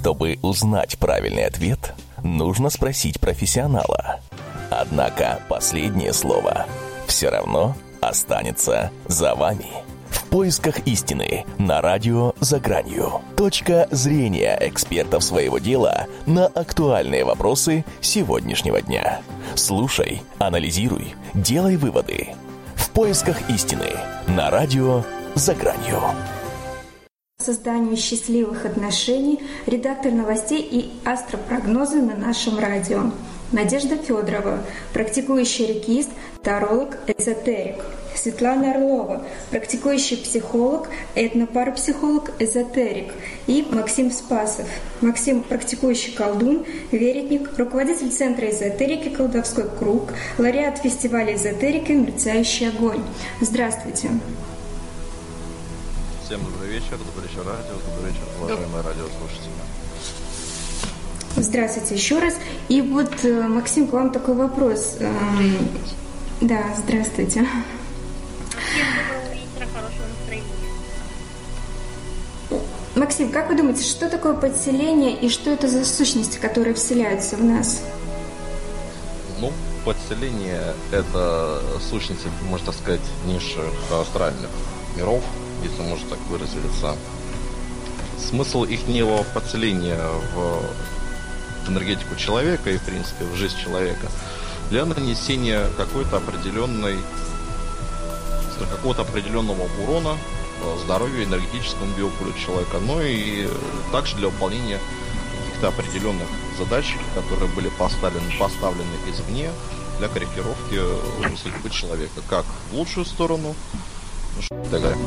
Чтобы узнать правильный ответ, нужно спросить профессионала. Однако последнее слово все равно останется за вами. В поисках истины на радио «За гранью». Точка зрения экспертов своего дела на актуальные вопросы сегодняшнего дня. Слушай, анализируй, делай выводы. В поисках истины на радио «За гранью». Созданию счастливых отношений, редактор новостей и астропрогнозы на нашем радио. Надежда Федорова, практикующий рекист, таролог, эзотерик. Светлана Орлова, практикующий психолог, этнопарапсихолог, эзотерик. И Максим Спасов, Максим, практикующий колдун, веретник, руководитель Центра эзотерики «Колдовской круг», лауреат фестиваля эзотерики «Мерцающий огонь». Здравствуйте. Всем добрый вечер, добрый вечер, радио, добрый вечер, уважаемые радиослушатели. Здравствуйте еще раз. И вот, э, Максим, к вам такой вопрос. Эм, да, здравствуйте. Максим, как вы думаете, что такое подселение и что это за сущности, которые вселяются в нас? Ну, подселение – это сущности, можно сказать, низших астральных миров, если можно так выразиться. Смысл их подселения в энергетику человека и, в принципе, в жизнь человека для нанесения какой-то определенной какого-то определенного урона здоровью, энергетическому биополю человека, но и также для выполнения каких-то определенных задач, которые были поставлены, поставлены извне для корректировки судьбы человека, как в лучшую сторону, ну, и так далее.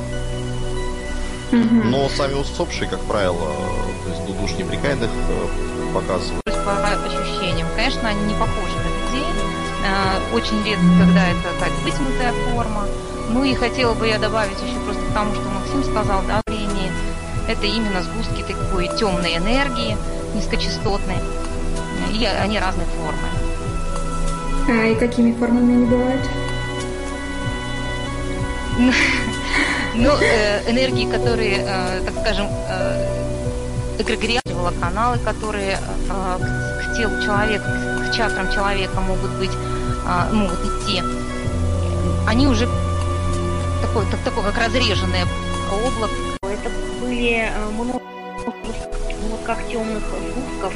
Но сами усопшие, как правило, то есть душ неприкаянных э, показывают. По ощущениям, конечно, они не похожи на людей. Э, очень редко, когда это так высмутая форма. Ну и хотела бы я добавить еще просто к тому, что Максим сказал, да, зрение. Это именно сгустки такой темной энергии, низкочастотной. И они разной формы. А и какими формами они бывают? Ну, э, энергии, которые, э, так скажем, э, эгрегориативала каналы, которые э, к, к телу человека, к чакрам человека могут быть, э, могут идти, они уже такое, так, такое как разреженное облако. Это были э, много вот как темных сгустков,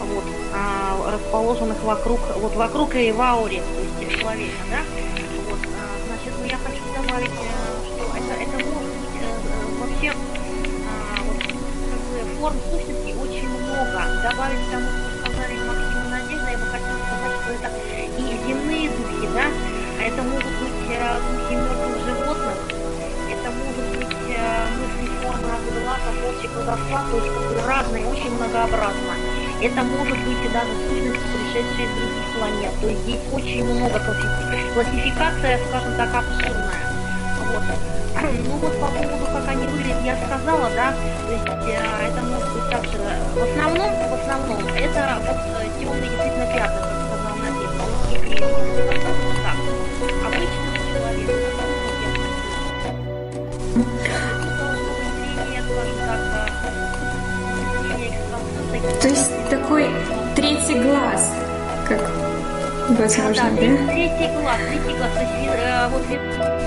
вот, а, расположенных вокруг, вот вокруг и в ауре, то есть человека, да. Вот, а, значит, ну, я хочу добавить э, вообще а, вот, как бы, форм сущности очень много. Добавить к тому, что сказали Максим и Надежда, я бы хотела сказать, что это и земные духи, да, а это могут быть э, духи мертвых животных, это могут быть э, мысли формы глаза, волчьи колдовства, то есть как бы разные, очень многообразно. Это может быть и даже сущности, пришедшие из других планет. То есть здесь очень много классификация, скажем так, абсурдная. Вот. Ну вот по поводу, как они выглядят, я сказала, да, то есть э, это может быть также, в основном, в основном, это вот э, темные действительно пятна, как сказал Надежда. Так, обычный человек, то есть такой третий глаз, как возможно, да? Да, третий глаз, третий глаз, то есть э, вот это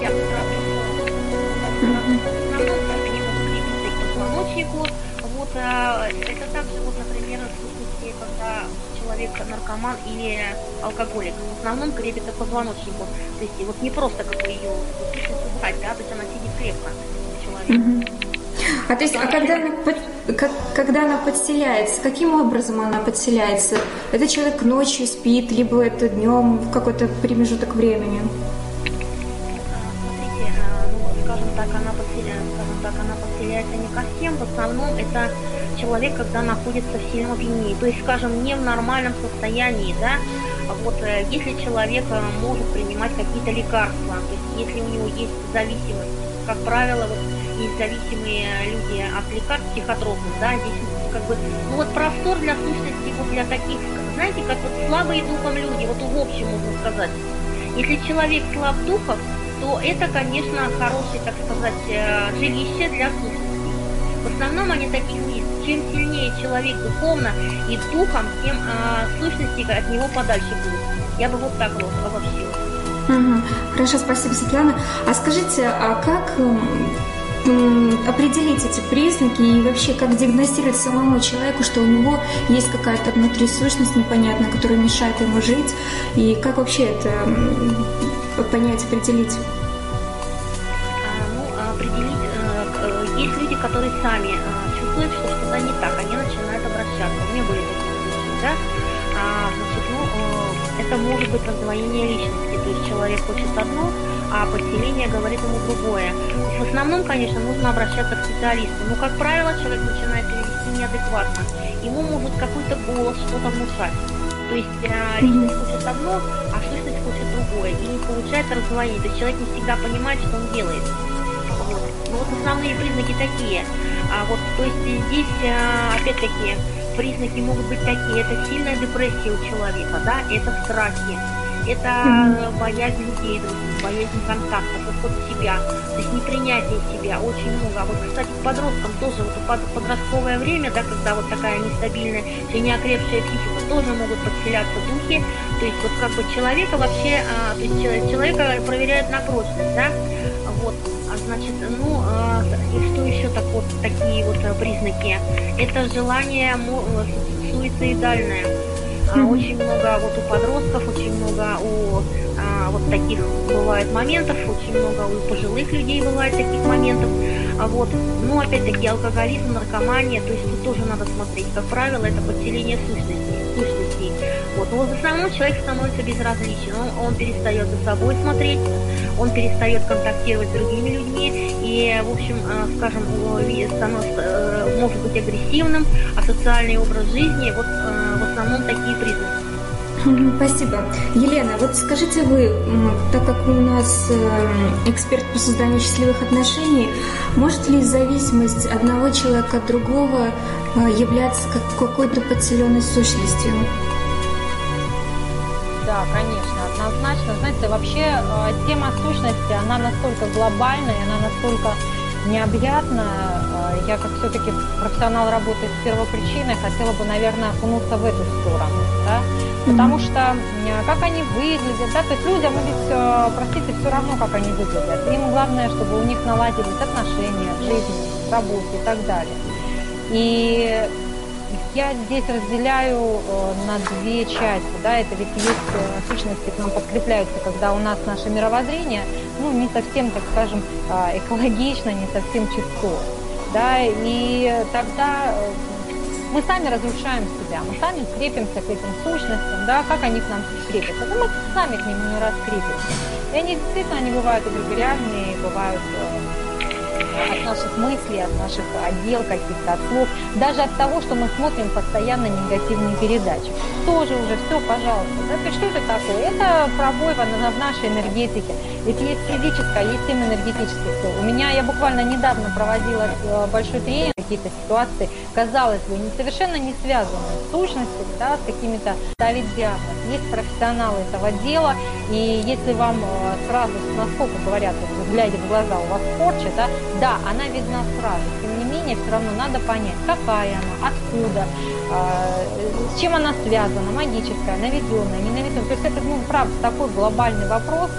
я позвоночнику. Вот а, это также, вот, например, в сущности, когда человек наркоман или алкоголик, в основном крепится позвоночнику. То есть вот не просто как бы ее убрать, да, то есть она сидит крепко человека. А то есть, а когда как, когда она подселяется, каким образом она подселяется? Это человек ночью спит, либо это днем в какой-то промежуток времени? А, ну, скажем так, она подселяется не ко всем, в основном это человек, когда находится в сильном опьянении, то есть, скажем, не в нормальном состоянии, да, а вот э, если человек э, может принимать какие-то лекарства, то есть если у него есть зависимость, как правило, вот есть зависимые люди от лекарств психотропных, да, здесь как бы, ну вот простор для сущности, вот для таких, знаете, как вот слабые духом люди, вот в общем можно сказать. Если человек слаб духом, то это, конечно, хорошее, так сказать, э, жилище для сущности. В основном они такие есть. Чем сильнее человек духовно и духом, тем а, сущности от него подальше будут. Я бы вот так вот обобщила. Хорошо, спасибо, Светлана. А скажите, а как определить эти признаки и вообще как диагностировать самому человеку, что у него есть какая-то внутри сущность непонятная, которая мешает ему жить, и как вообще это понять, определить? А, ну, определить, э, э, есть люди, которые сами э, чувствуют, что что-то не так, они начинают обращаться. У меня были такие случаи, да? А, значит, ну, это может быть раздвоение личности, то есть человек хочет одно, а подселение говорит ему другое. В основном, конечно, нужно обращаться к специалисту, но, как правило, человек начинает себя неадекватно. Ему может какой-то голос что-то внушать. То есть э, личность хочет одно, а сущность хочет другое. И получается раздвоение. То есть человек не всегда понимает, что он делает. Вот. Ну вот основные признаки такие. А вот, то есть здесь, а, опять-таки, признаки могут быть такие. Это сильная депрессия у человека, да, это страхи, это боязнь людей других, боязнь контактов, уход в себя, то есть непринятие себя, очень много. А вот, кстати, к подросткам тоже, вот подростковое время, да, когда вот такая нестабильная, неокрепшая психика, тоже могут подселяться духи, то есть вот как бы человека вообще, а, то есть человека проверяют на прочность, да, вот, а значит, ну, а, и что еще так вот, такие вот признаки? Это желание суицидальное а, очень много вот у подростков, очень много у а, вот таких бывает моментов, очень много у пожилых людей бывает таких моментов. А вот, ну опять-таки алкоголизм, наркомания, то есть тут тоже надо смотреть. Как правило, это подселение сущностей. сущностей. Вот, но в основном человек становится безразличен, он, он перестает за собой смотреть, он перестает контактировать с другими людьми и, в общем, а, скажем, становится, э, может быть агрессивным, а социальный образ жизни, вот в основном такие признаки. Спасибо. Елена, вот скажите вы, так как у нас э, эксперт по созданию счастливых отношений, может ли зависимость одного человека от другого э, являться как какой-то подселенной сущностью? Да, конечно, однозначно. Знаете, вообще э, тема сущности, она настолько глобальная, она настолько необъятная. Я как все-таки профессионал работы с первопричиной хотела бы, наверное, окунуться в эту сторону. Да? Потому mm-hmm. что как они выглядят, да, то есть людям ведь, э, простите, все равно, как они выглядят. Им главное, чтобы у них наладились отношения в жизни, в работе и так далее. И я здесь разделяю э, на две части. Да, это ведь есть э, сущности, к нам подкрепляются, когда у нас наше мировоззрение ну, не совсем, так скажем, экологично, не совсем чисто. Да, и тогда э, мы сами разрушаем себя, мы сами крепимся к этим сущностям, да, как они к нам крепятся, да мы сами к ним не раскрепимся. И они действительно, они бывают эгрегориальные, бывают от наших мыслей, от наших отдел каких-то, от слов, даже от того, что мы смотрим постоянно негативные передачи. Тоже уже все, пожалуйста. Да? То что это такое? Это пробой в нашей энергетике. Ведь есть физическое, есть семь энергетических сил. У меня, я буквально недавно проводила э, большой тренинг, какие-то ситуации, казалось бы, совершенно не связанные с сущностью, да, с какими-то ставить диагноз. Есть профессионалы этого дела, и если вам э, сразу, насколько говорят, вот, глядя в глаза, у вас порча, да, да, она видна сразу. Тем не менее, все равно надо понять, какая она, откуда, э, с чем она связана, магическая, наведенная, не наведенная. То есть это, ну, правда, такой глобальный вопрос,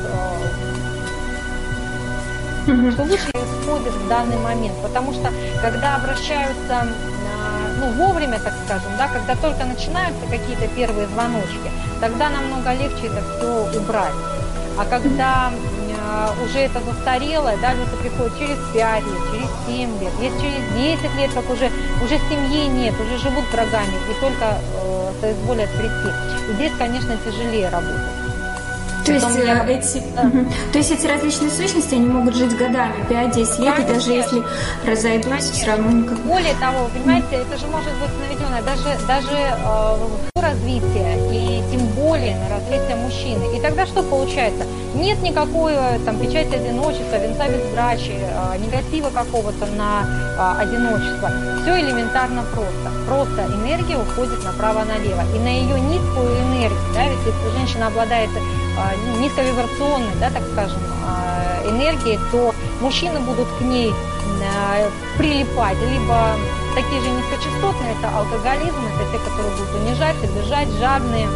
э, что лучше исходит в данный момент. Потому что, когда обращаются ну, вовремя, так скажем, да, когда только начинаются какие-то первые звоночки, тогда намного легче это все убрать. А когда а, уже это застарелое, да, люди приходят через 5 лет, через 7 лет, есть через 10 лет, как уже, уже семьи нет, уже живут врагами и только э, соизволят прийти. И здесь, конечно, тяжелее работать. То есть, я... Э, эти, угу. то есть эти различные сущности, они могут жить годами, 5-10 лет, и даже если разойдутся, Конечно. все равно никак. Более того, понимаете, это же может быть наведено даже, даже э, развитие, и тем более на развитие мужчины. И тогда что получается? Нет никакой э, там печати одиночества, венца безбрачия, э, негатива какого-то на э, одиночество. Все элементарно просто. Просто энергия уходит направо-налево. И на ее низкую энергию, да, ведь если женщина обладает низковибрационной, да, так скажем, энергии, то мужчины будут к ней прилипать, либо такие же низкочастотные, это алкоголизм, это те, которые будут унижать, обижать, жадные,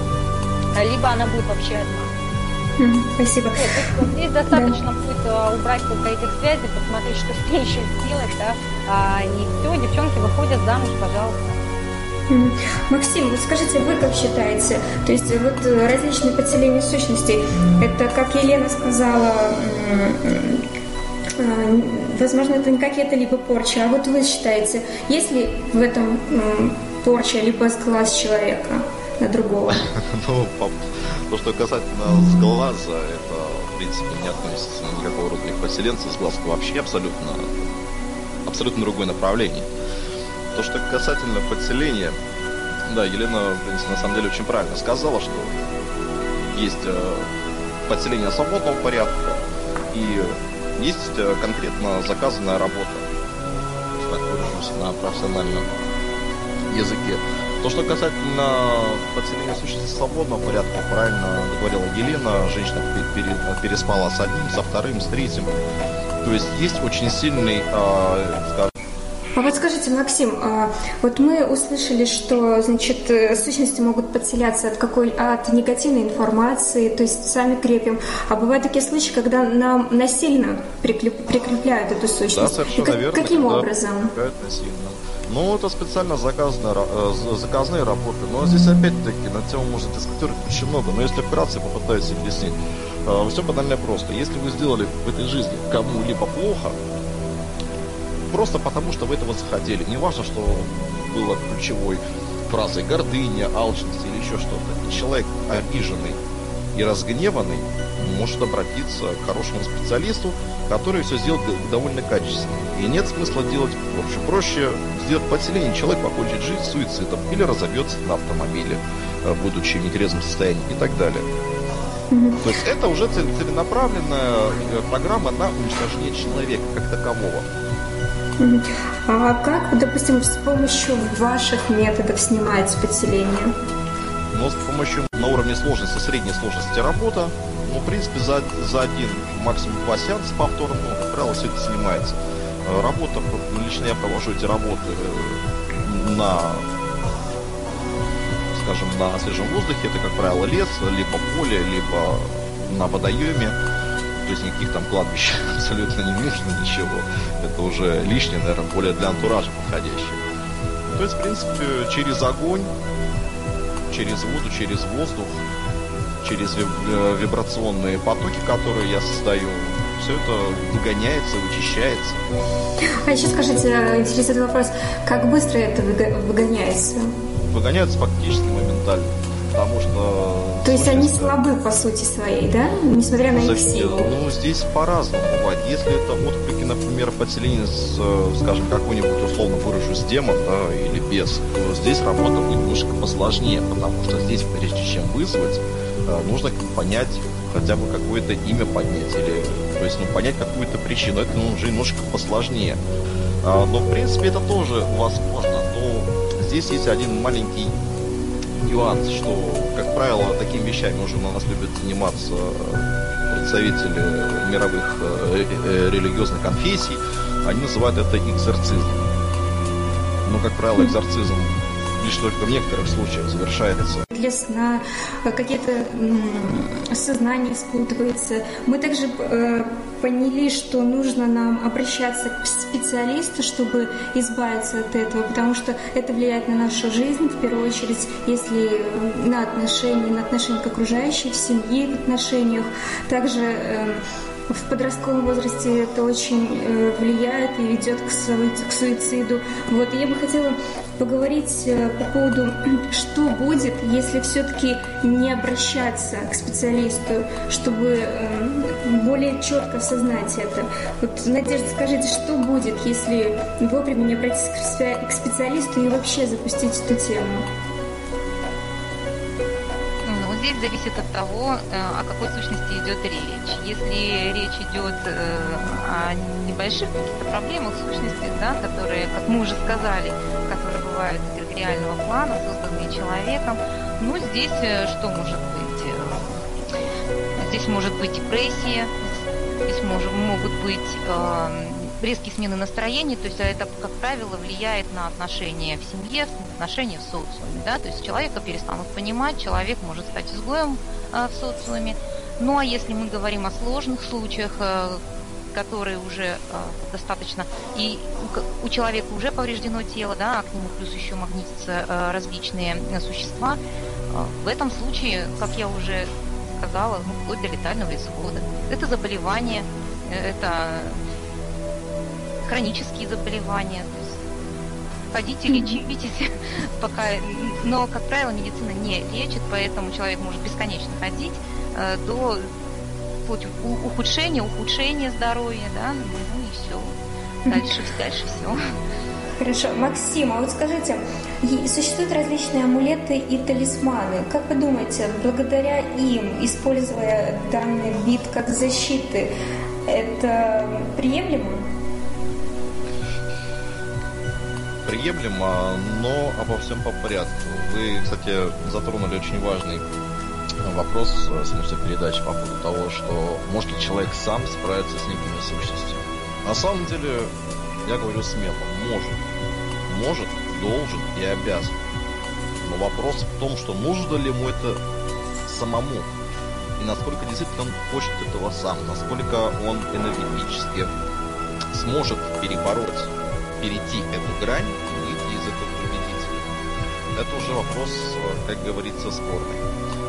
либо она будет вообще одна. Спасибо. Нет, здесь достаточно да. будет э, убрать только этих связей, посмотреть, что с ней еще сделать, да, а, и все, девчонки выходят замуж, пожалуйста. Максим, вот скажите, вы как считаете? То есть вот различные подселения сущностей, это, как Елена сказала, а, возможно, это не какие-то либо порчи, а вот вы считаете, есть ли в этом порча либо сглаз человека на другого? Ну, то, что касательно сглаза, это, в принципе, не относится никакого рода к поселенцу, сглаз вообще абсолютно, абсолютно другое направление. То, что касательно подселения, да, Елена, в принципе, на самом деле очень правильно сказала, что есть э, подселение свободного порядка и есть э, конкретно заказанная работа, так на профессиональном языке. То, что касательно подселения сущности свободного порядка, правильно говорила Елена, женщина переспала с одним, со вторым, с третьим. То есть есть очень сильный, э, скажем, а вот скажите, Максим, а, вот мы услышали, что, значит, э, сущности могут подселяться от какой от негативной информации, то есть сами крепим. А бывают такие случаи, когда нам насильно прикреп, прикрепляют эту сущность. Да, совершенно как, верно. Каким образом? Насильно. Ну, это специально заказанные, э, заказные работы. Но здесь опять-таки на тему можно дискутировать очень много. Но если операция попытаюсь объяснить, э, все банально просто. Если вы сделали в этой жизни кому-либо плохо, просто потому, что вы этого захотели. Не важно, что было ключевой фразой гордыня, алчность или еще что-то. Человек обиженный и разгневанный может обратиться к хорошему специалисту, который все сделает довольно качественно. И нет смысла делать проще. Проще сделать подселение, человек покончит жизнь суицидом или разобьется на автомобиле, э, будучи в нетрезвом состоянии и так далее. То есть это уже целенаправленная э, программа на уничтожение человека как такового. А как, допустим, с помощью ваших методов снимается подселение? Ну, с помощью на уровне сложности, средней сложности работа, ну, в принципе, за, за один, максимум два сеанса повторно, ну, как правило, все это снимается. Э, работа, лично я провожу эти работы э, на скажем, на свежем воздухе, это, как правило, лес, либо поле, либо на водоеме. То есть никаких там кладбищ абсолютно не нужно, ничего. Это уже лишнее, наверное, более для антуража подходящее. То есть, в принципе, через огонь, через воду, через воздух, через э, вибрационные потоки, которые я создаю, все это выгоняется, вычищается. А еще скажите, интересный вопрос, как быстро это выгоняется? Выгоняется фактически моментально потому что... То есть они слабы по сути своей, да? Несмотря на их силу. Ну, здесь по-разному бывает. Если это отклики, например, подселение с, скажем, какой-нибудь, условно выражусь, демон, да, или без, то здесь работа будет немножко посложнее, потому что здесь, прежде чем вызвать, э, нужно понять хотя бы какое-то имя поднять, или, то есть, ну, понять какую-то причину. Это ну, уже немножко посложнее. А, но, в принципе, это тоже возможно. Но здесь есть один маленький нюанс, что, как правило, такими вещами уже у нас любят заниматься представители мировых э, э, религиозных конфессий. Они называют это экзорцизм. Но, как правило, экзорцизм лишь только в некоторых случаях завершается. Для сна какие-то сознание спутывается. Мы также э, поняли, что нужно нам обращаться к специалисту, чтобы избавиться от этого, потому что это влияет на нашу жизнь, в первую очередь, если э, на отношения, на отношения к окружающей, в семье, в отношениях. Также э, в подростковом возрасте это очень э, влияет и ведет к, к суициду. Вот, и я бы хотела поговорить э, по поводу, что будет, если все-таки не обращаться к специалисту, чтобы э, более четко осознать это. Вот, Надежда, скажите, что будет, если вовремя не обратиться к специалисту и вообще запустить эту тему? Здесь зависит от того, э, о какой сущности идет речь. Если речь идет э, о небольших каких-то проблемах сущности, да, которые, как мы уже сказали, которые бывают эгрегориального плана, созданные человеком, ну, здесь э, что может быть? Здесь может быть депрессия, здесь может, могут быть резкие смены настроений, то есть это, как правило, влияет на отношения в семье, отношения в социуме. Да? То есть человека перестанут понимать, человек может стать изгоем э, в социуме. Ну а если мы говорим о сложных случаях, э, которые уже э, достаточно, и у, у человека уже повреждено тело, да, а к нему плюс еще магнитятся э, различные существа, э, в этом случае, как я уже сказала, ну, вплоть до летального исхода. Это заболевание, э, это хронические заболевания. То есть ходите, лечитесь, пока... Но, как правило, медицина не лечит, поэтому человек может бесконечно ходить э, до путь ухудшения, ухудшения здоровья, да, ну и все. Дальше, дальше все. Хорошо. Максим, а вот скажите, существуют различные амулеты и талисманы. Как вы думаете, благодаря им, используя данный вид как защиты, это приемлемо? Приемлемо, но обо всем по порядку. Вы, кстати, затронули очень важный вопрос в смысле передачи по поводу того, что может ли человек сам справиться с некими сущностями. На самом деле, я говорю смело, может. Может, должен и обязан. Но вопрос в том, что нужно ли ему это самому. И насколько действительно он хочет этого сам. Насколько он энергетически сможет перебороть, перейти эту грань и выйти из этого победителя. Это уже вопрос, как говорится, спорный.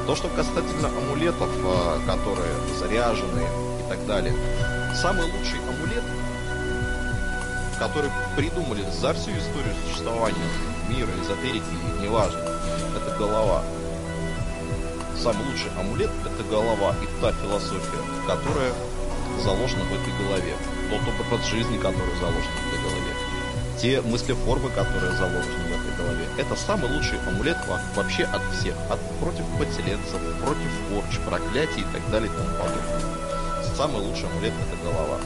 То, что касательно амулетов, а, которые заряжены и так далее. Самый лучший амулет которые придумали за всю историю существования мира, эзотерики, неважно, это голова. Самый лучший амулет – это голова и та философия, которая заложена в этой голове. Тот образ жизни, который заложен в этой голове. Те мыслеформы, которые заложены в этой голове. Это самый лучший амулет вообще от всех. От против подселенцев, против порч, проклятий и так далее и тому подобное. Самый лучший амулет – это голова.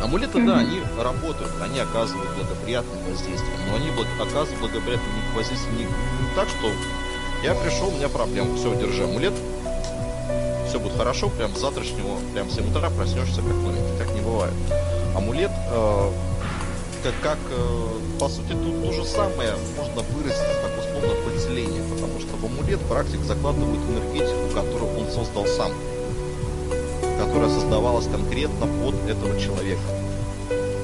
Амулеты, да, они работают, они оказывают благоприятное воздействие, но они благ... оказывают благоприятное воздействие не, не так, что я пришел, у меня проблема, все, держи амулет, все будет хорошо, прям с завтрашнего, прям в 7 утра проснешься как новенький, так не бывает. Амулет, э, как, как э, по сути, тут то же самое можно выразить как условно подселение, потому что в амулет практик закладывает энергетику, которую он создал сам которая создавалась конкретно под этого человека.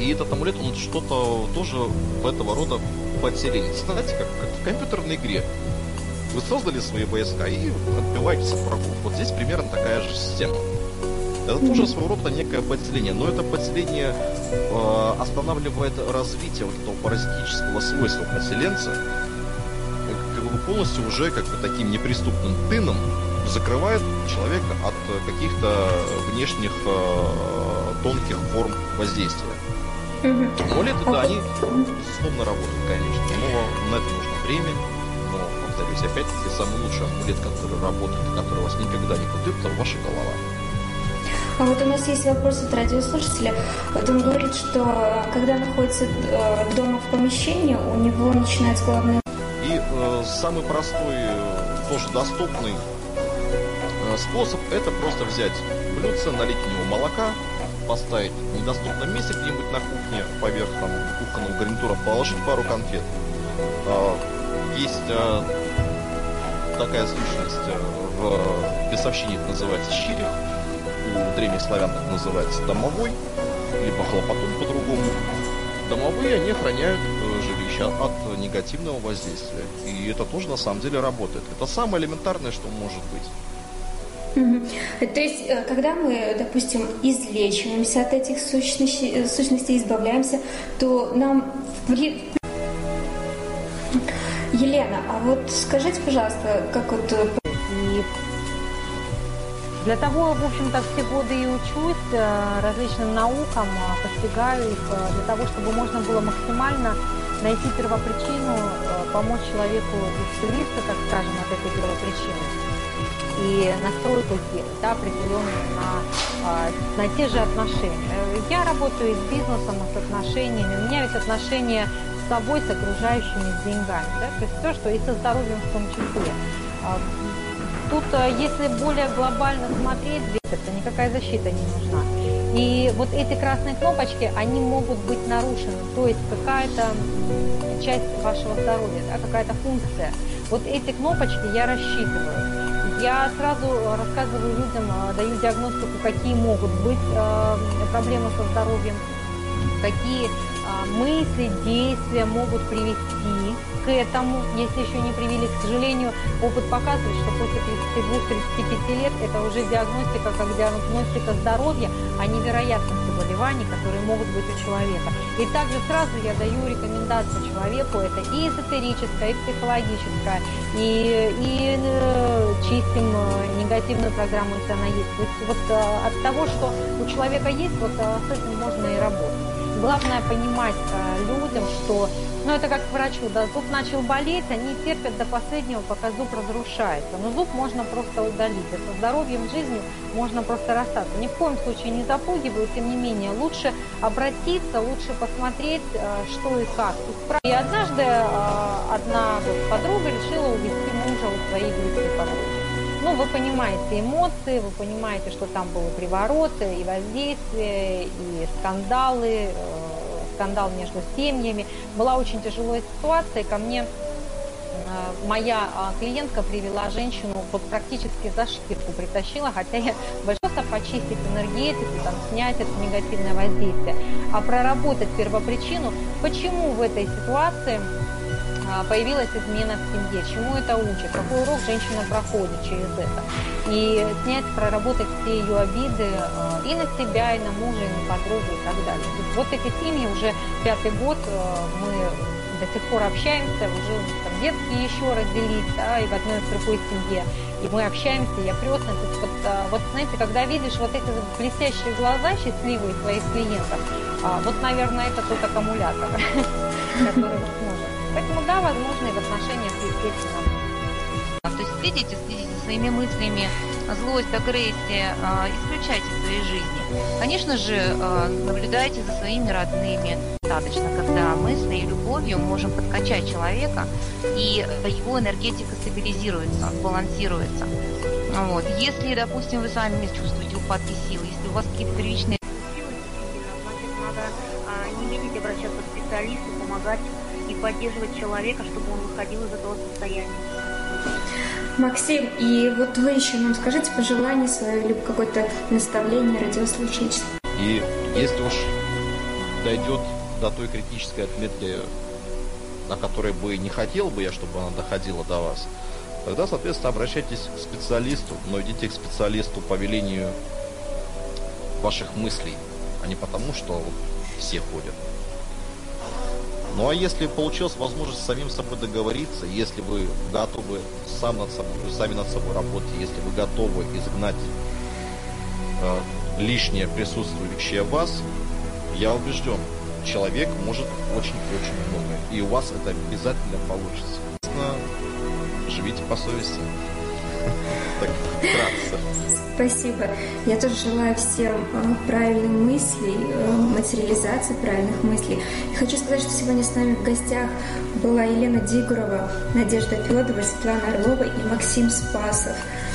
И этот амулет, он что-то тоже в этого рода подселение. Знаете, как, как в компьютерной игре. Вы создали свои войска и отбиваетесь от врагов. Вот здесь примерно такая же система. Это тоже своего рода некое подселение, но это подселение э, останавливает развитие вот этого паразитического свойства подселенца, как бы полностью уже как бы таким неприступным тыном закрывает человека от каких-то внешних э, тонких форм воздействия. Угу. Амулеты, да, они безусловно работают, конечно, но на это нужно время. Но, повторюсь, опять-таки, самый лучший амулет, который работает, который вас никогда не подведет, это ваша голова. А вот у нас есть вопрос от радиослушателя. Вот он говорит, что когда находится э, дома в помещении, у него начинается головная... И э, самый простой, э, тоже доступный способ это просто взять блюдце, налить в него молока, поставить в недоступном месте где-нибудь на кухне, поверх там кухонного гарнитура положить пару конфет. Есть такая сущность в бесовщине, это называется щирих, у древних славян это называется домовой, либо хлопотун по-другому. Домовые, они охраняют э, жилища от негативного воздействия. И это тоже на самом деле работает. Это самое элементарное, что может быть. То есть, э, когда мы, допустим, излечиваемся от этих сущностей, э, сущностей избавляемся, то нам... Елена, а вот скажите, пожалуйста, как вот... Э, для того, в общем-то, все годы и учусь различным наукам, постигаю их, для того, чтобы можно было максимально найти первопричину, помочь человеку исцелиться, так скажем, от этой первопричины и настройку сделать, да, определенную на, а, на те же отношения. Я работаю и с бизнесом, и с отношениями. У меня есть отношения с собой, с окружающими, с деньгами. Да? То есть то, что и со здоровьем в том числе. Тут, а, если более глобально смотреть, это никакая защита не нужна. И вот эти красные кнопочки, они могут быть нарушены. То есть какая-то часть вашего здоровья, да, какая-то функция. Вот эти кнопочки я рассчитываю. Я сразу рассказываю людям, э, даю диагностику, какие могут быть э, проблемы со здоровьем, какие мысли, действия могут привести к этому, если еще не привели. К сожалению, опыт показывает, что после 32-35 лет это уже диагностика, как диагностика здоровья, а не вероятность заболеваний, которые могут быть у человека. И также сразу я даю рекомендацию человеку, это и эзотерическое, и психологическое, и, и э, чистим э, негативную программу, если она есть. То есть вот э, от того, что у человека есть, вот с этим можно и работать. Главное понимать э, людям, что, ну это как к врачу, да, зуб начал болеть, они терпят до последнего, пока зуб разрушается. Но зуб можно просто удалить, а со здоровьем жизни можно просто расстаться. Ни в коем случае не запугиваю, тем не менее, лучше обратиться, лучше посмотреть, э, что и как. И однажды э, одна подруга решила увести мужа у своей близкой подруги. Ну, вы понимаете эмоции, вы понимаете, что там были привороты и воздействия, и скандалы, э, скандал между семьями. Была очень тяжелая ситуация, ко мне э, моя а, клиентка привела женщину, вот практически за шкирку притащила, хотя я большой почистить энергетику, там, снять это негативное воздействие, а проработать первопричину, почему в этой ситуации появилась измена в семье, чему это учит, какой урок женщина проходит через это. И снять, проработать все ее обиды а, и на себя, и на мужа, и на подругу и так далее. Вот эти семьи уже пятый год а, мы до сих пор общаемся, уже там, детки еще родились, да, и в одной и в другой семье. И мы общаемся, я крестная. Вот, вот, знаете, когда видишь вот эти блестящие глаза счастливые своих клиентов, вот, наверное, это тот аккумулятор, который Поэтому да, возможно, и в отношениях, естественно. То есть следите, следите своими мыслями, злость, агрессия, а, исключайте в своей жизни. Конечно же, а, наблюдайте за своими родными. Достаточно, когда мы своей любовью можем подкачать человека, и его энергетика стабилизируется, балансируется. Вот. Если, допустим, вы сами чувствуете упадки сил, если у вас какие-то первичные значит, надо а, не медлить обращаться к специалисту, помогать и поддерживать человека, чтобы он выходил из этого состояния. Максим, и вот вы еще нам скажите пожелание свое, либо какое-то наставление радиослушателям. И если уж дойдет до той критической отметки, на которой бы не хотел бы я, чтобы она доходила до вас, тогда, соответственно, обращайтесь к специалисту, но идите к специалисту по велению ваших мыслей, а не потому, что все ходят. Ну а если получилась возможность с самим собой договориться, если вы готовы сам над собой, сами над собой работать, если вы готовы изгнать э, лишнее присутствующее в вас, я убежден, человек может очень-очень много. И у вас это обязательно получится. Живите по совести. Так, вкратце. Спасибо. Я тоже желаю всем э, правильных мыслей, э, материализации правильных мыслей. И хочу сказать, что сегодня с нами в гостях была Елена Дигурова, Надежда Федорова, Светлана Орлова и Максим Спасов.